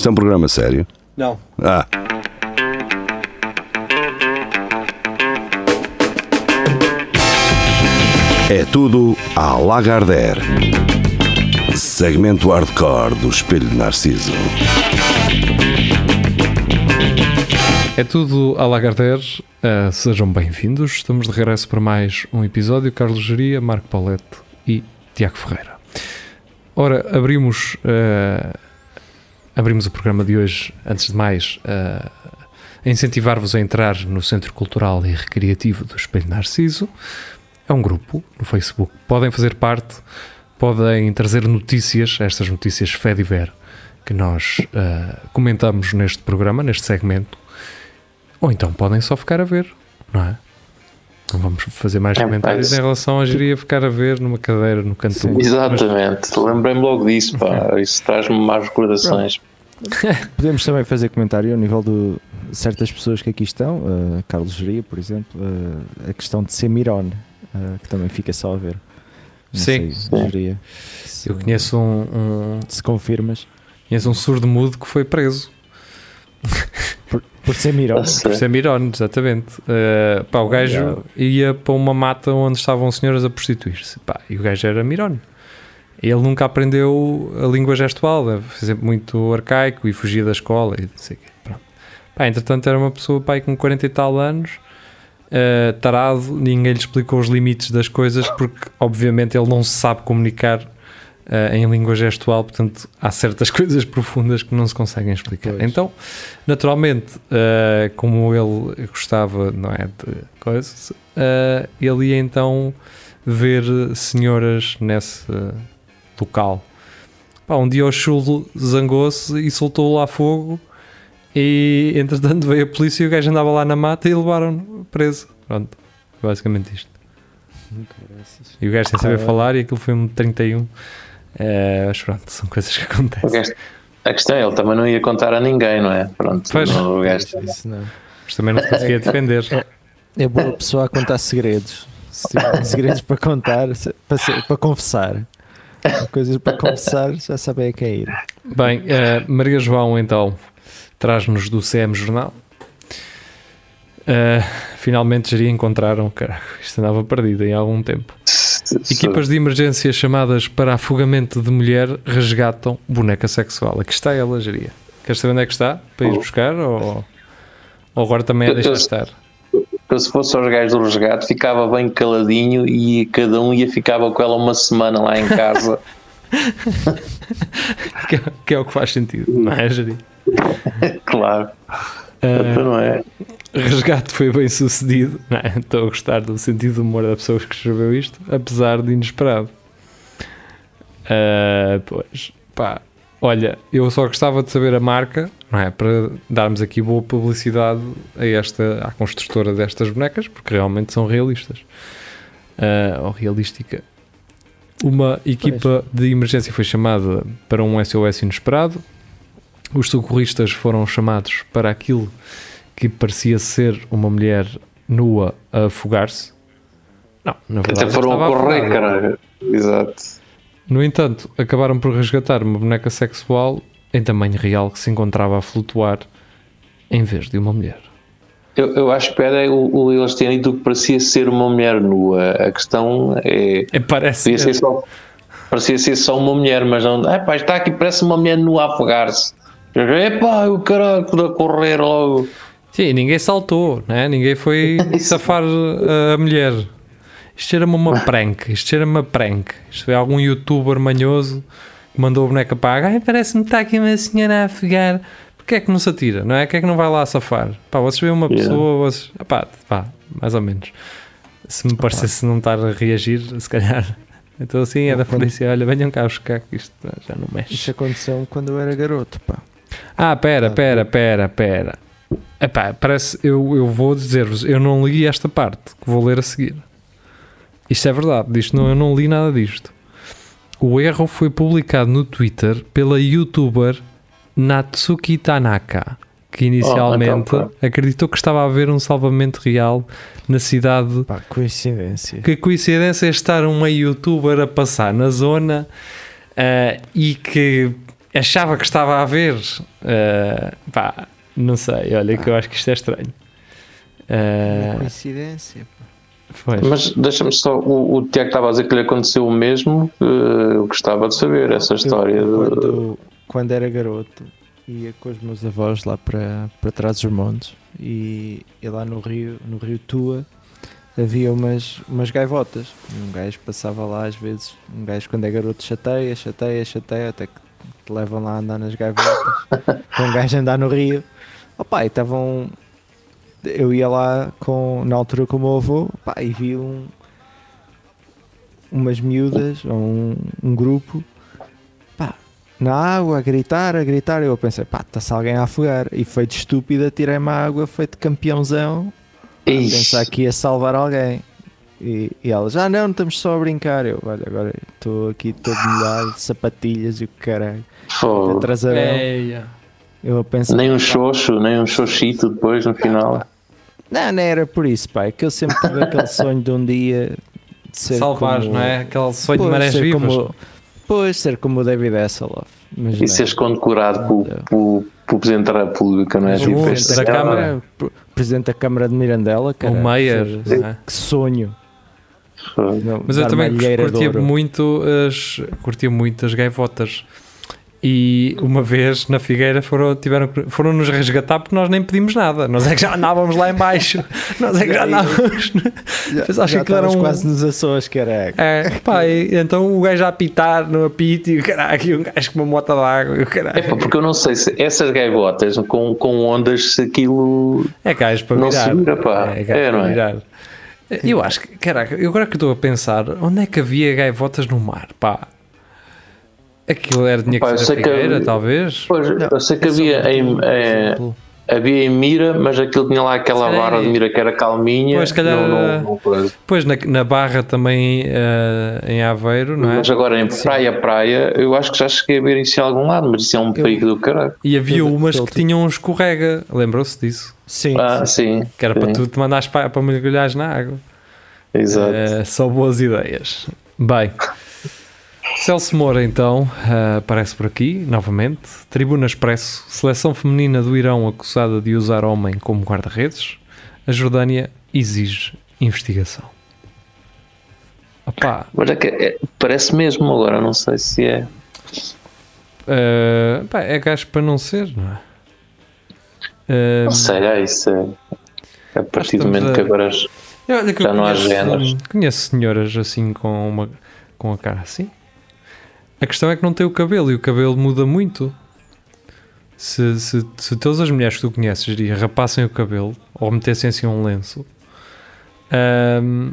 Isto é um programa sério? Não. Ah. É tudo à Lagardère. Segmento hardcore do Espelho de Narciso. É tudo a Lagardère. Uh, sejam bem-vindos. Estamos de regresso para mais um episódio. Carlos Geria, Marco Paulette e Tiago Ferreira. Ora, abrimos, uh, abrimos o programa de hoje, antes de mais, uh, a incentivar-vos a entrar no Centro Cultural e Recreativo do Espelho Narciso. É um grupo no Facebook. Podem fazer parte, podem trazer notícias, estas notícias Fediver, que nós uh, comentamos neste programa, neste segmento. Ou então podem só ficar a ver, não é? Não vamos fazer mais É, comentários mas- em relação à geria ficar a ver numa cadeira no canto do Exatamente, lembrei-me logo disso, pá. Isso traz-me más recordações. Podemos também fazer comentário ao nível de certas pessoas que aqui estão, uh, Carlos Geria, por exemplo, uh, a questão de Semiron, uh, que também fica só a ver. Não Sim. sei, Geria, se, Eu conheço um, um, se confirmas. conheço um surdo mudo que foi preso Por Semiron. A por sério. ser Mirone, exatamente. Uh, pá, o gajo ia para uma mata onde estavam senhoras a prostituir-se. E o gajo era Mirone. Ele nunca aprendeu a língua gestual, é sempre muito arcaico e fugia da escola e não sei o quê. Pronto. Pá, entretanto, era uma pessoa pai, com 40 e tal anos, uh, tarado, ninguém lhe explicou os limites das coisas porque, obviamente, ele não se sabe comunicar uh, em língua gestual, portanto, há certas coisas profundas que não se conseguem explicar. Pois. Então, naturalmente, uh, como ele gostava, não é, de coisas, uh, ele ia então ver senhoras nesse local. Pá, um dia o chulo zangou-se e soltou lá fogo e entretanto veio a polícia e o gajo andava lá na mata e levaram preso. Pronto, basicamente isto. E o gajo sem saber Ah. falar e aquilo foi um 31. Eh, mas pronto, são coisas que acontecem. gajo- A questão é, ele também não ia contar a ninguém, não é? Pronto, Pois. não, o gajo- Isso não. Mas também não se conseguia defender. É boa pessoa a contar segredos. Se tiver segredos para contar, para, ser- para confessar. Coisas para confessar, já sabem a quem ir. Bem, eh, Maria João então traz-nos do CM Jornal. Eh, finalmente já encontraram, caraca, isto andava perdido em algum tempo. Equipas de emergência chamadas para afogamento de mulher resgatam boneca sexual. Aqui está ela, Geria. Queres saber onde é que está? Para ir buscar ou, ou agora também a Eu- deixar estar? Eu, se fosse aos gajos do resgate, ficava bem caladinho e cada um ia ficava com ela uma semana lá em casa. Que, é- que é o que faz sentido, não é, Geria? claro, Eh, não é? resgate foi bem sucedido. Não é? Estou a gostar do sentido do humor da pessoa que escreveu isto, apesar de inesperado. Ah, pois, pá, olha, eu só gostava de saber a marca, não é? Para darmos aqui boa publicidade a esta, à construtora destas bonecas, porque realmente são realistas. Ah, ou realística. Uma equipa de emergência foi chamada para um SOS inesperado. Os socorristas foram chamados para aquilo que parecia ser uma mulher nua a afogar-se. Não, na verdade. Até foram a correr, caralho. Exato. No entanto, acabaram por resgatar uma boneca sexual em tamanho real que se encontrava a flutuar em vez de uma mulher. Eu, eu acho que era o, o eles terem dito que parecia ser uma mulher nua. A questão é. É, parece. Parecia ser só, parecia ser só uma mulher, mas não. Ah, pá, está aqui, parece uma mulher nua a afogar-se. Epá, o caralho, a correr logo. Sim, ninguém saltou, né? ninguém foi safar uh, a mulher. Isto era-me uma prank. Isto era uma prank. Isto foi algum youtuber manhoso que mandou a boneca para a parece-me que está aqui uma senhora a afogar. Porquê é que não se atira? Não é? Porquê é que não vai lá safar? Pá, vocês veem uma Yeah. pessoa, vocês. Ah, pá, pá, mais ou menos. Se me parecesse não estar a reagir, se calhar. Então assim é da polícia, olha, venham cá buscar que isto já não mexe. Isso aconteceu quando eu era garoto, pá. Ah, pera, pera, pera, pera. Epá, parece, eu, eu vou dizer-vos, eu não li esta parte que vou ler a seguir. Isto é verdade, isto não, eu não li nada disto. O erro foi publicado no Twitter pela youtuber Natsuki Tanaka, que inicialmente então, pá. acreditou que estava a haver um salvamento real na cidade Pá, coincidência. que coincidência é estar uma youtuber a passar na zona ah, e que achava que estava a ver. eh, pá, não sei, olha que eu acho que isto é estranho. Eh, coincidência. pá. Pois. Mas deixa-me só, o, o Tiago estava a dizer que lhe aconteceu o mesmo, eh, eu gostava de saber essa história. Eu, quando, quando era garoto, ia com os meus avós lá para, para trás dos montes e, e lá no rio, no rio Tua havia umas, umas gaivotas. Um gajo passava lá às vezes, um gajo quando é garoto chateia, chateia, chateia, até que te levam lá a andar nas gaivotas. com um gajo a andar no rio. Opa, e estavam. Eu ia lá com, na altura com o meu avô pá, e vi um, umas miúdas, ou um, um grupo, pá, na água, a gritar, a gritar. Eu pensei, pá, está-se alguém a afogar. E feito estúpida, tirei-me à água, feito campeãozão, Ixi, pensar que ia salvar alguém. E, e ela, já não, estamos só a brincar. Eu, olha, agora estou aqui todo molhado, sapatilhas e o caralho. fogo. Atrasarão. Eu a pensar, Nem um xoxo, nem um xoxito depois no final. Não, não era por isso, pá. É que eu sempre tive aquele sonho de um dia de ser Salvar, como, não é? Aquele sonho de Pois, marés ser vivas. Como, pois, ser como o David Hasselhoff. Mas E seres condecorado pelo, pelo, pelo Presidente da República, não é? Tipo, o este da Câmara. Pre- Presidente da Câmara de Mirandela, cara. O Meyer, ser- é? Que sonho. Não, Mas eu também de curtia ouro. muito, as, curtia muito as gaivotas. E uma vez na Figueira foram, tiveram, foram nos resgatar porque nós nem pedimos nada. Nós é que já andávamos lá em baixo. Nós é que já andávamos. Já, acho já que era estavas um- quase nos Açores, cara. É, pá, e então o gajo a apitar no apito e o caralho, e um gajo com uma mota d'água o É caralho. pá, porque eu não sei se essas gaivotas com, com ondas, se aquilo. É gajo para Não virar. se vira, pá. É gajo É, para não é? virar. Eu acho que, caraca, eu agora que estou a pensar, onde é que havia gaivotas no mar? Pá, aquilo era, tinha que Pá, ser a que Figueira, havia- talvez. Pois, eu sei que É havia em, é, exemplo. havia em Mira, mas aquilo tinha lá aquela vara de Mira que era calminha. Pois, se calhar- não, não, não. Depois na, na Barra também eh, em Aveiro, não é? Mas agora em praia, praia, eu acho que já cheguei a ver isso em algum lado, mas isso é um perigo do caralho. E havia umas que tinham um escorrega, lembram-se disso? Sim, Ah, sim. sim. Que era sim, para tu te mandares para, para mergulhares na água. Exato. Eh, só boas ideias. Bem, Celso Moura então eh, aparece por aqui novamente. Tribuna Expresso, seleção feminina do Irão acusada de usar homem como guarda-redes. A Jordânia exige investigação. Opá, Mas é que é- parece mesmo agora, não sei se é. eh, pá, é gajo para não ser, não é? Eh, Não sei, é isso. É, a partir do momento a- que agora. as- Olha que Já eu não há géneros. conheço senhoras assim com, uma, com a cara assim. A questão é que não tem o cabelo e o cabelo muda muito. Se, se, se todas as mulheres que tu conheces Jeria, rapassem o cabelo ou metessem assim um lenço, ahm,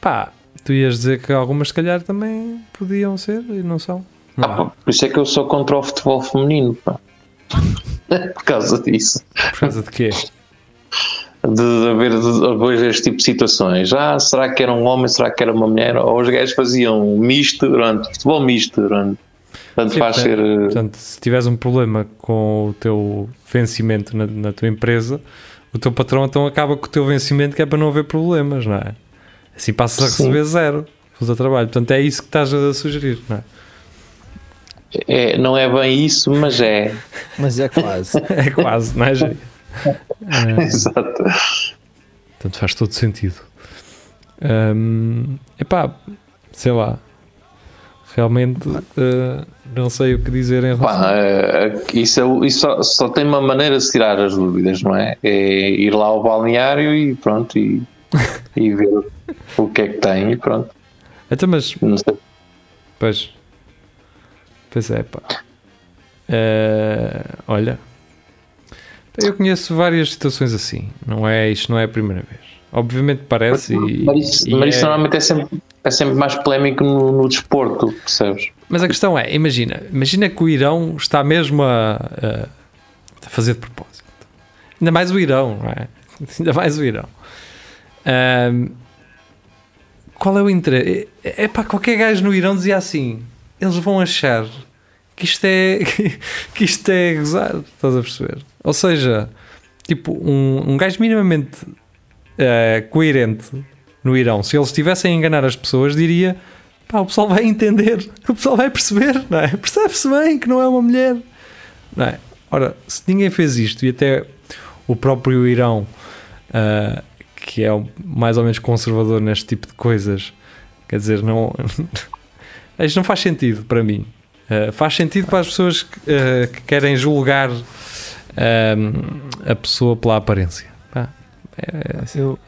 pá, tu ias dizer que algumas se calhar também podiam ser e não são. Não Ah, por isso é que eu sou contra o futebol feminino, pá. por causa disso. Por causa de quê? De, haver de- depois este tipo de situações. Ah, será que era um homem? Será que era uma mulher? Ou os gajos faziam misto durante futebol misto durante. Portanto, Sim, faz portanto- ser. eh, Portanto, se tiveres um problema com o teu vencimento na, na tua empresa, o teu patrão então acaba com o teu vencimento que é para não haver problemas, não é? Assim passas a Sim. receber zero o teu trabalho. Portanto, é isso que estás a sugerir, não é? É, não é bem isso, mas é. Mas é quase. É quase, não é? É, Exato. portanto, faz todo sentido. Hum, epá, sei lá. Realmente eh, não sei o que dizer em relação Pá, eh, isso, é, isso só, só tem uma maneira de tirar as dúvidas, não é? É ir lá ao balneário e pronto, e, e ver o que é que tem e pronto. Então, mas Não sei. Pois. Pois é, pá. Eh, olha. Eu conheço várias situações assim. Não é, isto não é a primeira vez. Obviamente parece e, Mas isso, e mas isso é- normalmente é sempre, é sempre mais polémico no, no desporto, percebes? mas a questão é, imagina, imagina que o Irão está mesmo a, a- fazer de propósito. Ainda mais o Irão, não é? Ainda mais o Irão. Ahm, qual é o interesse? É, é pá, qualquer gajo no Irão dizia assim: eles vão achar que isto é que isto é gozado, estás a perceber? Ou seja, tipo, um, um gajo minimamente eh, coerente no Irão, se eles estivessem a enganar as pessoas, diria pá, o pessoal vai entender, o pessoal vai perceber, não é? Percebe-se bem que não é uma mulher, não é? Ora, se ninguém fez isto e até o próprio Irão, ah, que é mais ou menos conservador neste tipo de coisas, quer dizer, não. Isto não faz sentido para mim. Ah, faz sentido para as pessoas que, ah, que querem julgar a pessoa pela aparência. Pá, é- Eu,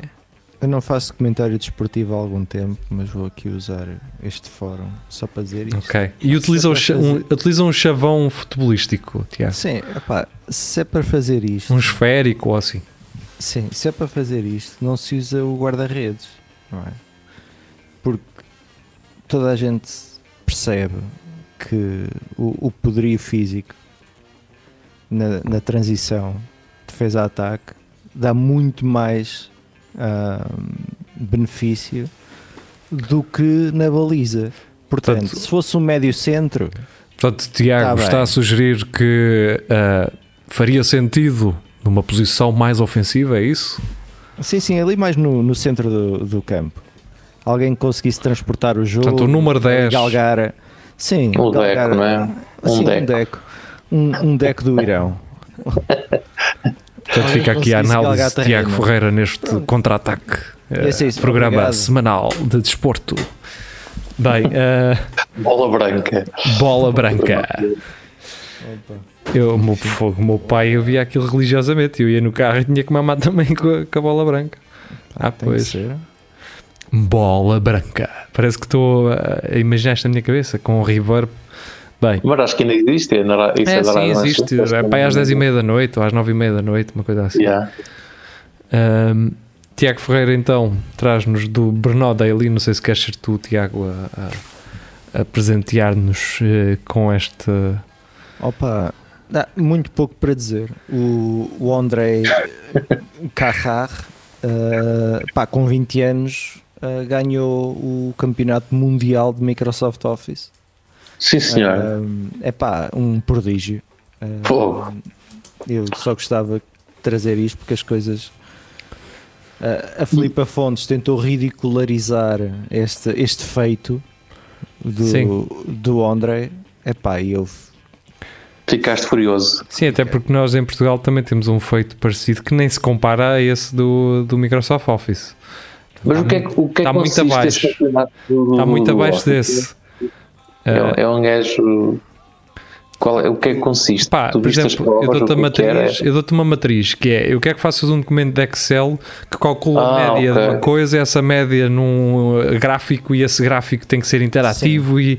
eu não faço comentário desportivo há algum tempo, mas vou aqui usar este fórum só para dizer isto. ok. E utiliza, o cha- um, utiliza um chavão futebolístico, Tiago. Sim, epá, se é para fazer isto, Um esférico ou assim. sim, se é para fazer isto, não se usa o guarda-redes, não é? Porque toda a gente percebe que o, o poderio físico na, na transição defesa-ataque dá muito mais ah, benefício do que na baliza. Portanto, Portanto, se fosse um médio centro, Portanto, Tiago Tá bem. está a sugerir que ah, faria sentido numa posição mais ofensiva, é isso? sim, sim, ali mais no, no centro do, do campo, alguém que conseguisse transportar o jogo, Portanto, o número 10. galgar, sim, Um galgar- deco, não é? Um Sim, deco. um deco, um, um deco do Irão. Portanto, fica aqui a análise de Tiago. Ferreira neste contra-ataque. Esse é isso, programa obrigado. semanal de desporto. Bem, ah, Bola branca. bola branca. Eu, o meu, fogo, meu pai, eu via aquilo religiosamente. Eu ia no carro e tinha que mamar também com a, com a bola branca. Ah, Tem que pois. ser. Bola branca. Parece que estou a imaginar isto na minha cabeça com o reverb. Bem, Mas acho que ainda existe. é na- Isso é sim, Rádio existe. É para aí às 10 e meia da noite ou às 9 e meia da noite, uma coisa assim. Yeah. Ahm, Tiago Ferreira, então, traz-nos do Brno Daily. Não sei se queres ser tu, Tiago, a, a- a presentear-nos eh, com este. Opa, dá muito pouco para dizer. O, o André Carrar, eh, pá, com 20 anos, eh, ganhou o campeonato mundial de Microsoft Office. Sim, senhor. é pá, um prodígio. Fogo. eu só gostava de trazer isto porque as coisas. eh, a Filipa Fontes tentou ridicularizar este, este feito do, Sim. do André. Epá, e eu Ficaste furioso. Sim, até porque nós em Portugal também temos um feito parecido que nem se compara a esse do, do Microsoft Office. Mas Está o que é que, o que, é está que muito consiste abaixo. Está muito abaixo desse. É, Ah, é um gajo. Qual é, o que é que consiste? Pá, tu por exemplo, provas, eu dou-te a é dou-te uma matriz que é, eu quero que faças um documento de Excel que calcula a Ah, média ok. de uma coisa, essa média num uh, gráfico e esse gráfico tem que ser interativo e,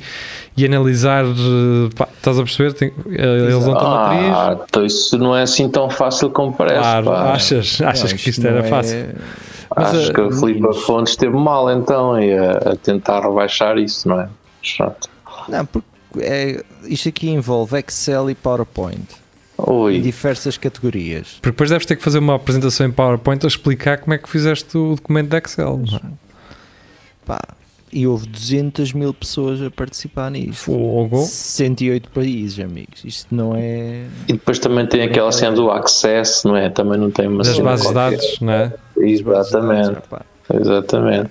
e analisar, uh, pá, estás a perceber? Tem- uh, eles dão-te a matriz. Ah, então isso não é assim tão fácil como parece. Claro, pá. achas, achas Não, que isto era é- fácil? Mas, Acho ah, que a Filipe. Fontes esteve mal então e a, a tentar rebaixar isso, não é? Chato. Não, porque é, isto aqui envolve Excel e PowerPoint em Ui, diversas categorias. Porque depois deves ter que fazer uma apresentação em PowerPoint a explicar como é que fizeste o documento de Excel. Pá, e houve 200 mil pessoas a participar nisto. Fogo. 108 países, amigos. Isto não é. e depois também tem aquela cena do Access, não é? Também não tem uma Das bases de dados, não é? Exatamente, exatamente.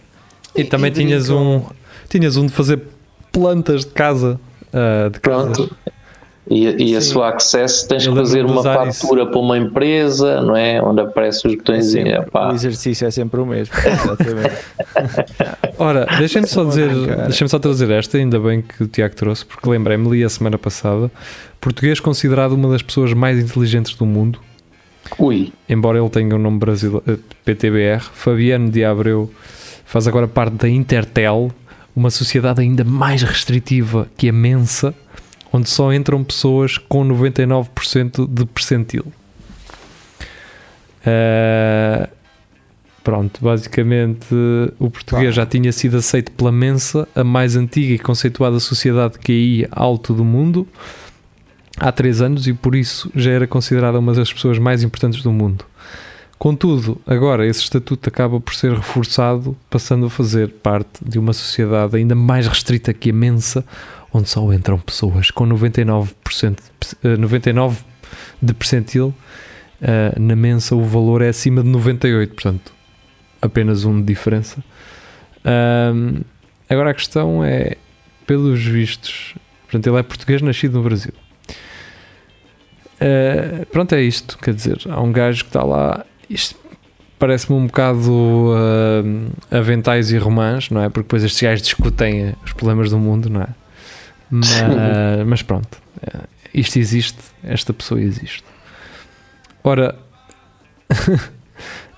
E também tinhas um, tinhas um de fazer plantas de casa. ah, de casa. Pronto. E, e a sua Access tens Eu que fazer uma usar isso. fatura para uma empresa, não é? Onde aparecem os É botões. sempre- epá. o exercício é sempre o mesmo. Exatamente. Ora, deixem-me só a dizer, deixem só trazer esta, ainda bem que o Tiago trouxe, porque lembrei-me, li a semana passada, português considerado uma das pessoas mais inteligentes do mundo, Ui, embora ele tenha o nome brasileiro, eh, PTBR, Fabiano de Abreu, faz agora parte da Intertel, uma sociedade ainda mais restritiva que a Mensa, onde só entram pessoas com 99% de percentil. Eh, pronto, basicamente o português já tinha sido aceito pela Mensa, a mais antiga e conceituada sociedade QI alto do mundo, há três anos e por isso já era considerada uma das pessoas mais importantes do mundo. Contudo, agora esse estatuto acaba por ser reforçado, passando a fazer parte de uma sociedade ainda mais restrita que a Mensa, onde só entram pessoas com 99%, de- eh, 99 de percentil. Eh, na Mensa o valor é acima de 98, portanto, apenas um de diferença. Agora a questão é, pelos vistos, portanto, ele é português nascido no Brasil. Uh, pronto, é isto. Quer dizer, há um gajo que está lá. Isto parece-me um bocado uh, aventais e romãs, não é? Porque depois estes gajos discutem os problemas do mundo, não é? Mas, mas pronto, uh, isto existe, esta pessoa existe. Ora,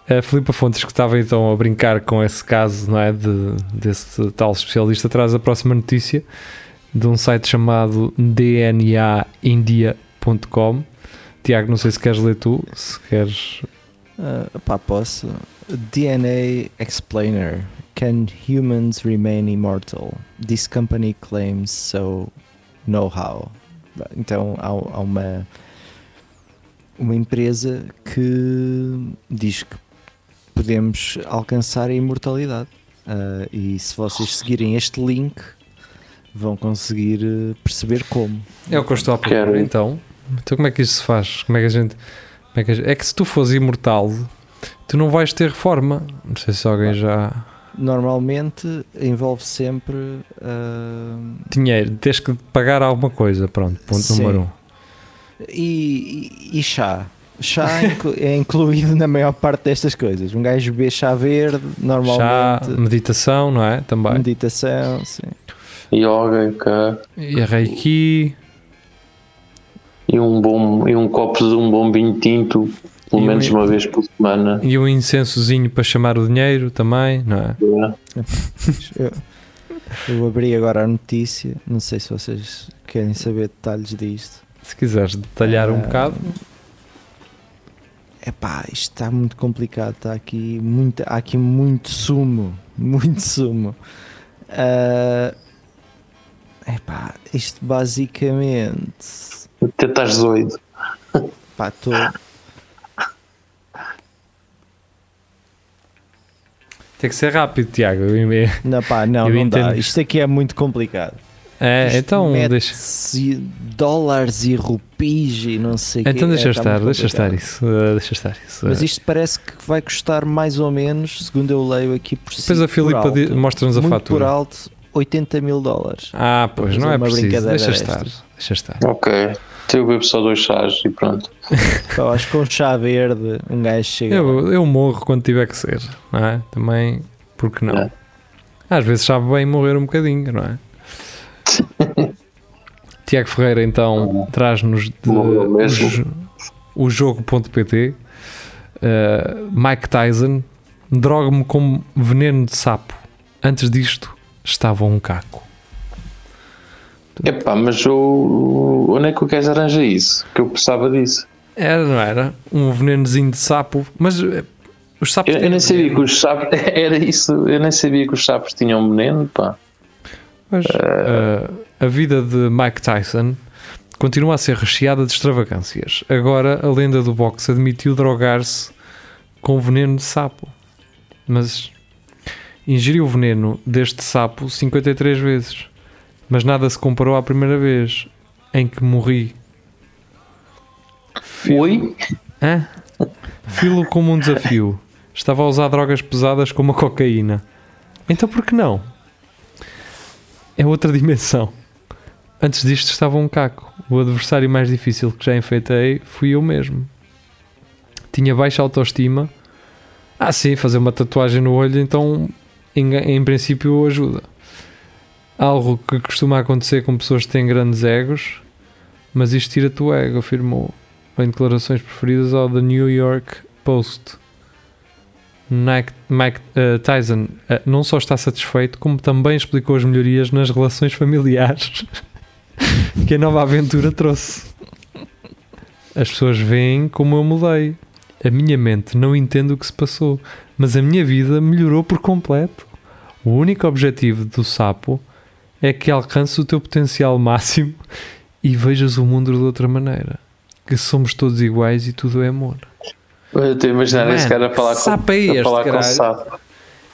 a Filipa Fontes, que estava então a brincar com esse caso, não é? De, desse tal especialista, traz a próxima notícia de um site chamado dnaindia.com. Tiago, não sei se queres ler tu, se queres. Uh, pá, posso. DNA Explainer. Can humans remain immortal? This company claims so. Know-how. Então há, há uma uma empresa que diz que podemos alcançar a imortalidade. Uh, e se vocês seguirem este link, vão conseguir uh, perceber como. É o que eu estou a procurar, então. Então, como é que isso se faz? Como é que a gente. Como é, que é que se tu fores imortal, tu não vais ter reforma. Não sei se alguém já. Normalmente envolve sempre uh... dinheiro, tens que pagar alguma coisa. Pronto, ponto Sim. número um. E, e, e chá. Chá é incluído na maior parte destas coisas. Um gajo bebe chá verde, normalmente. Chá, meditação, não é? Também. Meditação, sim. Yoga, E a Reiki. E um, bom, e um copo de um bom vinho tinto, pelo e menos um, uma vez por semana. E um incensozinho para chamar o dinheiro também, não é? é. eu, eu abri agora a notícia, não sei se vocês querem saber detalhes disto. Se quiseres detalhar um uh, bocado. É pá, isto está muito complicado. Está aqui muito, há aqui muito sumo. Muito sumo. Uh, é pá, isto basicamente. Até estás doido. Pá, estou. Tem que ser rápido, Tiago. Não, pá, não, eu não dá. Isto aqui é muito complicado. É, Isto então deixa. dólares e rupias e não sei Então que, deixa é, estar, deixa estar isso, uh, deixa estar isso. Mas isto parece que vai custar mais ou menos, segundo eu leio aqui por Depois a Filipa mostra-nos a fatura. por alto, 80 mil dólares. Ah, pois, não é preciso, deixa estar, deixa estar. Ok, eu bebo só dois chás e pronto. eu acho que com chá verde um gajo chega. Eu, eu morro quando tiver que ser, não é? Também, porque não? É. Às vezes sabe bem morrer um bocadinho, não é? Tiago Ferreira então traz-nos o jogo.pt uh, Mike Tyson droga-me com veneno de sapo. Antes disto estava um caco. Epá, mas o, onde é que o gajo arranja isso? Que eu precisava disso. Era, não era? Um venenozinho de sapo, mas eh, os sapos. Eu, eu nem sabia que os sapos. Era isso, eu nem sabia que os sapos tinham veneno, pá. Mas uh, a vida de Mike Tyson continua a ser recheada de extravagâncias. Agora a lenda do boxe admitiu drogar-se com veneno de sapo. Mas ingeriu o veneno deste sapo 53 vezes. Mas nada se comparou à primeira vez em que morri. Filo, Oi? Hã? Filo como um desafio. Estava a usar drogas pesadas como a cocaína. Então por que não? é outra dimensão. Antes disto estava um caco. O adversário mais difícil que já enfeitei fui eu mesmo. Tinha baixa autoestima. Ah, sim, fazer uma tatuagem no olho, então em, em princípio ajuda. Algo que costuma acontecer com pessoas que têm grandes egos, mas isto tira-te o ego, afirmou em declarações preferidas ao The New York Post. Mike, Mike uh, Tyson uh, não só está satisfeito, como também explicou as melhorias nas relações familiares que a nova aventura trouxe. As pessoas veem como eu mudei. A minha mente não entende o que se passou, mas a minha vida melhorou por completo. O único objetivo do sapo é que alcance o teu potencial máximo e vejas o mundo de outra maneira. Que somos todos iguais e tudo é amor. Eu estou a imaginar esse cara a falar com, é a falar com o sapo.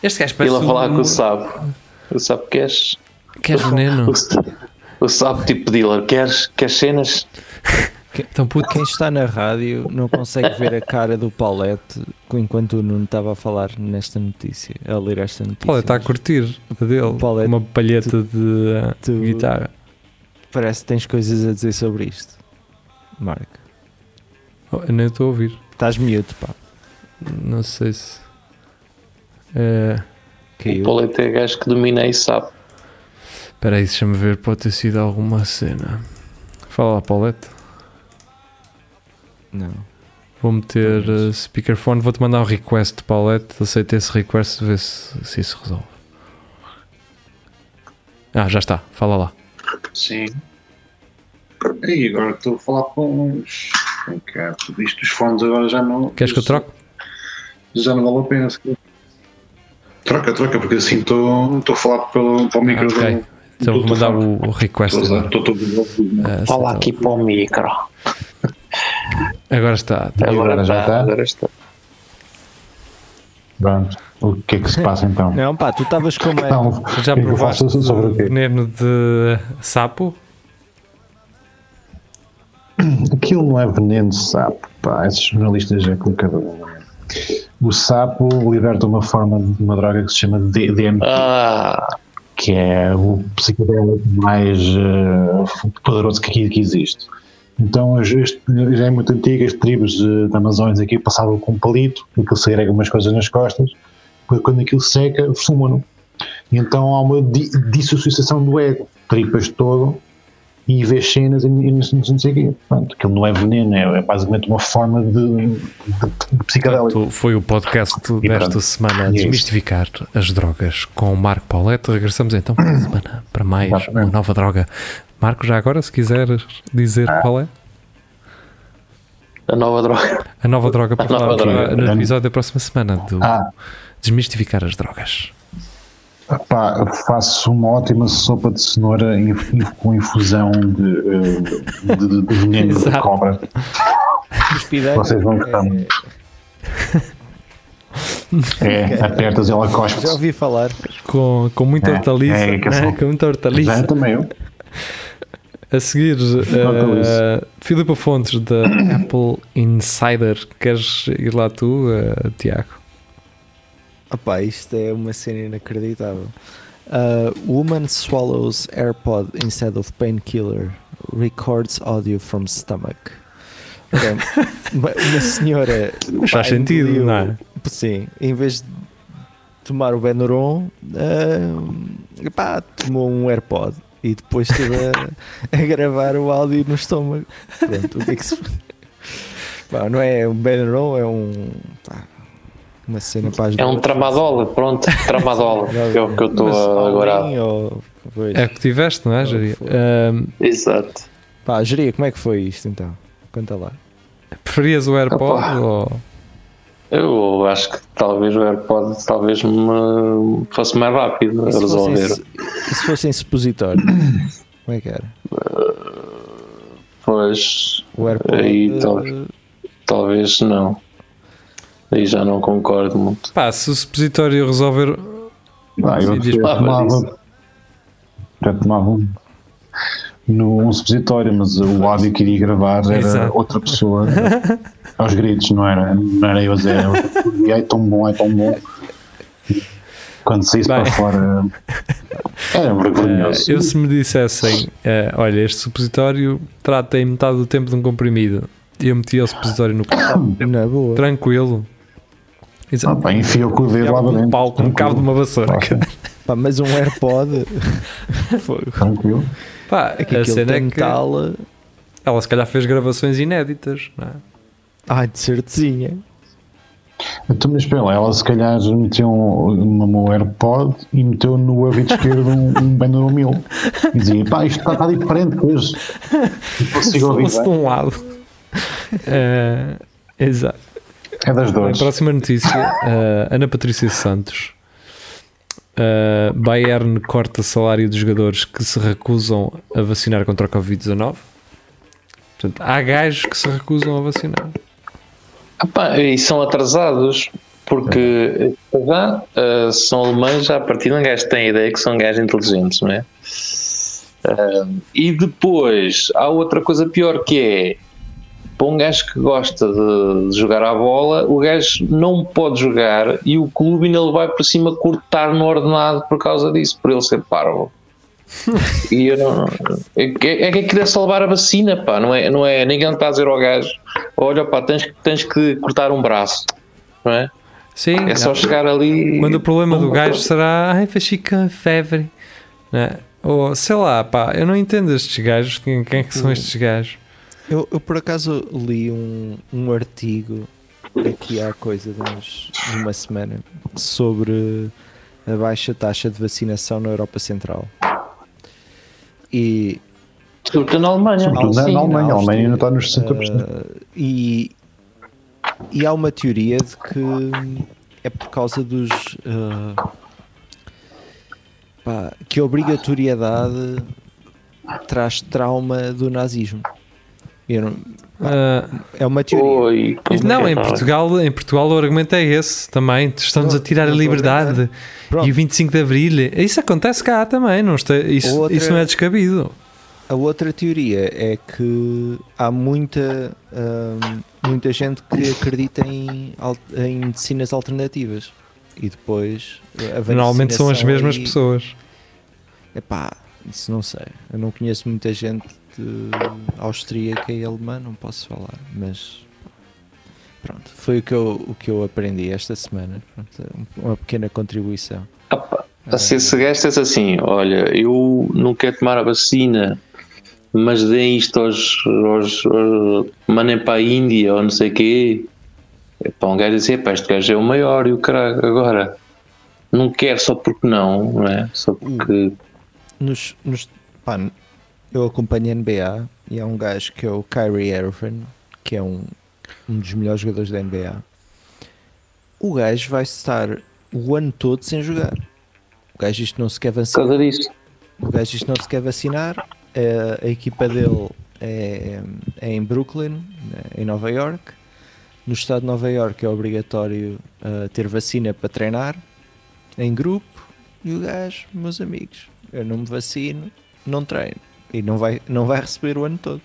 Este gajo parece Ele a falar um... com o sapo. O sapo queres? Queres veneno? O, o sapo tipo dealer, queres, queres cenas? Então, puto, Quem está na rádio não consegue ver a cara do Paulette enquanto o Nuno estava a falar nesta notícia, a ler esta notícia. Paulo está a curtir a dele. Paulo, é uma palheta de uh, tu- guitarra. Parece que tens coisas a dizer sobre isto. Marco, Oh, eu nem estou a ouvir. estás mute, pá. Não sei se. Eh, O Caiu. Paulete é gajo que domina e sabe. Espera aí, deixa-me ver. Pode ter sido alguma cena. Fala Paulette. Não. Vou meter uh, speakerphone. Vou-te mandar um request, Paulette. Aceita esse request, vê se, se isso resolve. Ah, já está. Fala lá. Sim. E agora estou a falar com os. é, tudo isto dos fones agora já não. Queres que eu troque? Já não vale a pena. Troca, troca, porque assim estou estou a falar pelo, para o micro Ah, ok. do. Então vou mandar o, o request Estou estou aqui para o micro. Agora está. agora já está? Agora está. Pronto. O que é que se passa então? Não, pá, tu estavas com uma. Então, Já é provaste sobre o quê? veneno de sapo? Aquilo não é veneno de sapo, pá. Esses jornalistas é com cada um. O sapo liberta uma forma de uma droga que se chama DMT. Ah, que é o psicodélico mais eh, poderoso que, que existe. Então, as- este, já é muito antigo, as tribos eh, da Amazônia aqui passavam com um palito, aquilo segrega umas coisas nas costas, depois quando aquilo seca, fumam-no. E Então há uma di dissociação do ego, tripas todo e vês cenas e, e não, sei o quê. Pronto, aquilo não é veneno, é, é basicamente uma forma de, de, de. Portanto, foi o podcast desta pronto. semana a E é desmistificar as drogas com o Marco Paulette. Regressamos então para a semana para mais Exatamente. uma nova droga. Marco, já agora, se quiseres dizer Ah. qual é a nova droga. a nova droga para falar droga. no episódio da próxima semana do Ah, Desmistificar as drogas. Pá, eu faço uma ótima sopa de cenoura com infusão de, eh, de, de, de veneno de cobra. Vocês vão gostar. É, apertas e ela Já cospe. ouvi falar. Com, com muita É, hortaliça. é, que eu né? sou- Com muita hortaliça. Já também eu. A seguir, uh, Filipa Fontes da Apple Insider. Queres ir lá tu, uh, Tiago? Opá, isto é uma cena inacreditável. Uh, woman swallows AirPod instead of painkiller. Records audio from stomach. Ok, uma, uma senhora. Faz pá, sentido, engoliu- não é? Sim, em vez de tomar o Benuron, uh, pá, tomou um AirPod e depois esteve a, a gravar o áudio no estômago. Pronto, o que é que se. Pá, não é um Benuron, é um. pá, uma cena para É um tramadola, pronto. Tramadola. que é o que eu estou agora. ou-. É o que tiveste, não é, Jaria? foi. Um, Exato. Pá, Jeria, como é que foi isto então? Conta lá. preferias o AirPod Opa. ou. Eu acho que talvez o AirPod talvez me fosse mais rápido a resolver. e se fossem supositório? Como é que era? Pois O AirPod. Aí, tal- talvez não. Aí já não concordo muito. Pá, se o supositório resolver. Ah, eu para tomava, já tomava um, no, um supositório, mas o áudio que iria gravar era Exato. outra pessoa aos gritos, não era, não era eu a dizer "E é tão bom, é tão bom. Quando saísse Bem. para fora era vergonhoso. Eh, eu se me dissessem, eh, olha, este supositório trata em metade do tempo de um comprimido, e eu metia o supositório no carro, boa. tranquilo. Ah, pá, enfia o dedo lá um dentro. pau com um cabo de uma vassoura. Pá, mas um AirPod. Fogo. Tranquilo. Pá, É que a cena é que metal. eh, ela se calhar fez gravações inéditas, não é? Ai, de certezinha. Então, mas espera ela se calhar meteu um, um AirPod e meteu no ouvido esquerdo um, um Benero 1000 e dizia, pá, isto está, está diferente hoje. Consigo ouvir Só-se de um lado. Eh, exato. É das Bem, dores. próxima notícia: eh, Ana Patrícia Santos. Eh, Bayern corta salário dos jogadores que se recusam a vacinar contra a Covid-19. Portanto, há gajos que se recusam a vacinar. Ah pá, e são atrasados, porque já ah, são alemães, já a partir de um gajo tem a ideia que são gajos inteligentes, não é? Ah, e depois há outra coisa pior que é para um gajo que gosta de, de jogar à bola, o gajo não pode jogar e o clube ainda vai para cima cortar no ordenado por causa disso, por ele ser parvo. e eu não. É, que- é que aquilo é salvar a vacina, pá, não é? Não é ninguém está a dizer ao gajo: olha, pá, tens, que- tens que cortar um braço, não é? Sim, É só chegar ali. quando o problema do gajo será ai, com febre, né? ou sei lá, pá, eu não entendo estes gajos, quem, quem é que são estes gajos? Eu, eu por acaso li um, um artigo aqui há coisa de, uns, de uma semana sobre a baixa taxa de vacinação na Europa Central. E Sobretudo na Alemanha. Sobretudo na, Sim, na Alemanha. A na Alemanha ainda está nos 60%. Uh, e, e há uma teoria de que é por causa dos. uh, pá, que a obrigatoriedade traz trauma do nazismo. Eu não- Ah, é uma teoria. Oi, não, é em é? Portugal, em Portugal o argumento é esse também. Estamos a Pronto, tirar a não a liberdade e o 25 de Abril. Isso acontece cá também, não está, isso, Outra- isso não é descabido. A outra teoria é que há muita, hum, muita gente que acredita em, em medicinas alternativas e depois a Normalmente são as mesmas aí- pessoas. Epá, isso não sei. Eu não conheço muita gente austríaca e alemã, não posso falar, mas pronto, foi o que eu, o que eu aprendi esta semana. Pronto, uma pequena contribuição. Opa, a ser sagaz é assim: olha, eu não quero tomar a vacina, mas deem isto aos, aos, aos mandem para a Índia ou não sei o quê. Para um gajo dizer, pá, este gajo é o maior e o caralho. Agora, não quer só porque não, não é? Só porque. Nos, nos, pá, eu acompanho a NBA e há um gajo que é o Kyrie Irving, que é um, um dos melhores jogadores da NBA. O gajo vai estar o ano todo sem jogar. O gajo isto não se quer Por vacinar. causa disso. O gajo isto não se quer vacinar. A, a equipa dele é, é em Brooklyn, em Nova York. No estado de Nova York é obrigatório uh, ter vacina para treinar em grupo. E o gajo, meus amigos, eu não me vacino, não treino. E não vai, não vai receber o ano todo.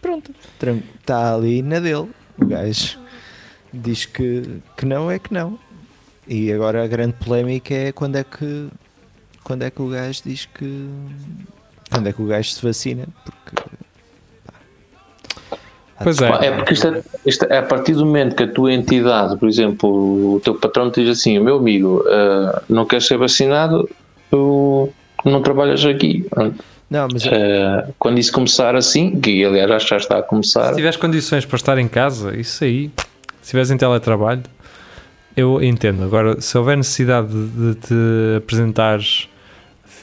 Pronto, está ali na dele. O gajo diz que, que não é que não. E agora a grande polémica é quando é que quando é que o gajo diz que quando é que o gajo se vacina porque Pois É. É porque isto é, isto é a partir do momento que a tua entidade, por exemplo, o teu patrão te diz assim: meu amigo, ah, não queres ser vacinado, tu não trabalhas aqui. não mas Ah, quando isso começar assim, que aliás acho que já está a começar, Se tiveres condições para estar em casa, isso aí, se estiveres em teletrabalho, eu entendo. Agora, se houver necessidade de, de te apresentares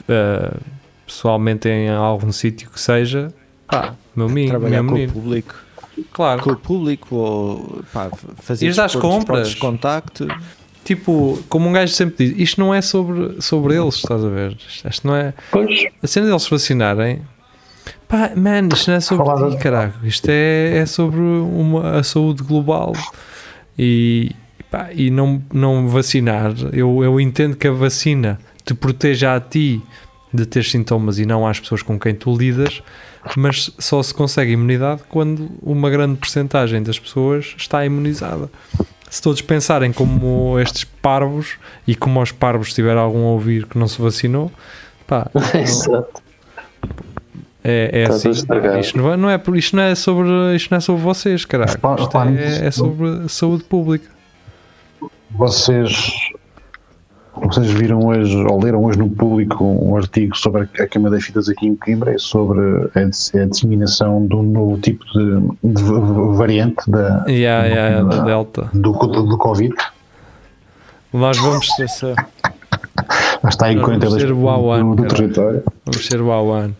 eh, pessoalmente em algum sítio que seja, pá, meu amigo, trabalhar meu com o público claro. com o público ou pá, fazer Ires às compras. contacto Tipo, como um gajo sempre diz, isto não é sobre, sobre eles, estás a ver? Isto não é. pois, A cena deles vacinarem, pá, man, isto não é sobre ti, caralho. Isto é, é sobre uma, a saúde global. E, pá, e não, não vacinar, eu, eu entendo que a vacina te proteja a ti de ter sintomas e não às pessoas com quem tu lidas, mas só se consegue imunidade quando uma grande porcentagem das pessoas está imunizada. Se todos pensarem como estes parvos e como aos parvos tiver algum a ouvir que não se vacinou, pá, exato. é, é assim. Isto não é, não é, isto não é sobre isto não é sobre vocês, caralho. Isto é, é sobre saúde pública. Vocês, vocês viram hoje, ou leram hoje no público, um artigo sobre a queima das fitas aqui em Coimbra, e sobre a, a disseminação de um novo tipo de, de variante da, há, e há da Delta. do, do, do Covid. Nós vamos, Mas está em Nós vamos 42% ser o Wuhan, do, do território. vamos ser o Wuhan.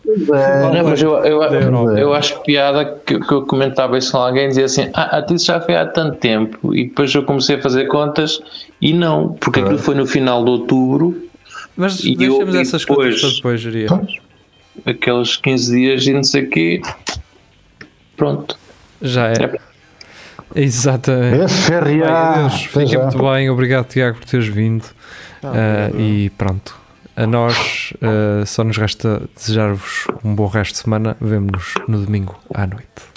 Não, mas eu, eu, Europa. eu acho piada que, que eu comentava isso com alguém dizia assim: Ah, a ti isso já foi há tanto tempo. E depois eu comecei a fazer contas e não, porque aquilo foi no final de outubro, Mas E deixamos eu- e essas coisas depois- para depois, aqueles 15 dias e não sei o quê. Pronto. Já é. Exatamente. É férias. Bem, adeus. Fiquem muito bem. Obrigado, Tiago, por teres vindo. Ah, e pronto. A nós ah, só nos resta desejar-vos um bom resto de semana. Vemo-nos no domingo à noite.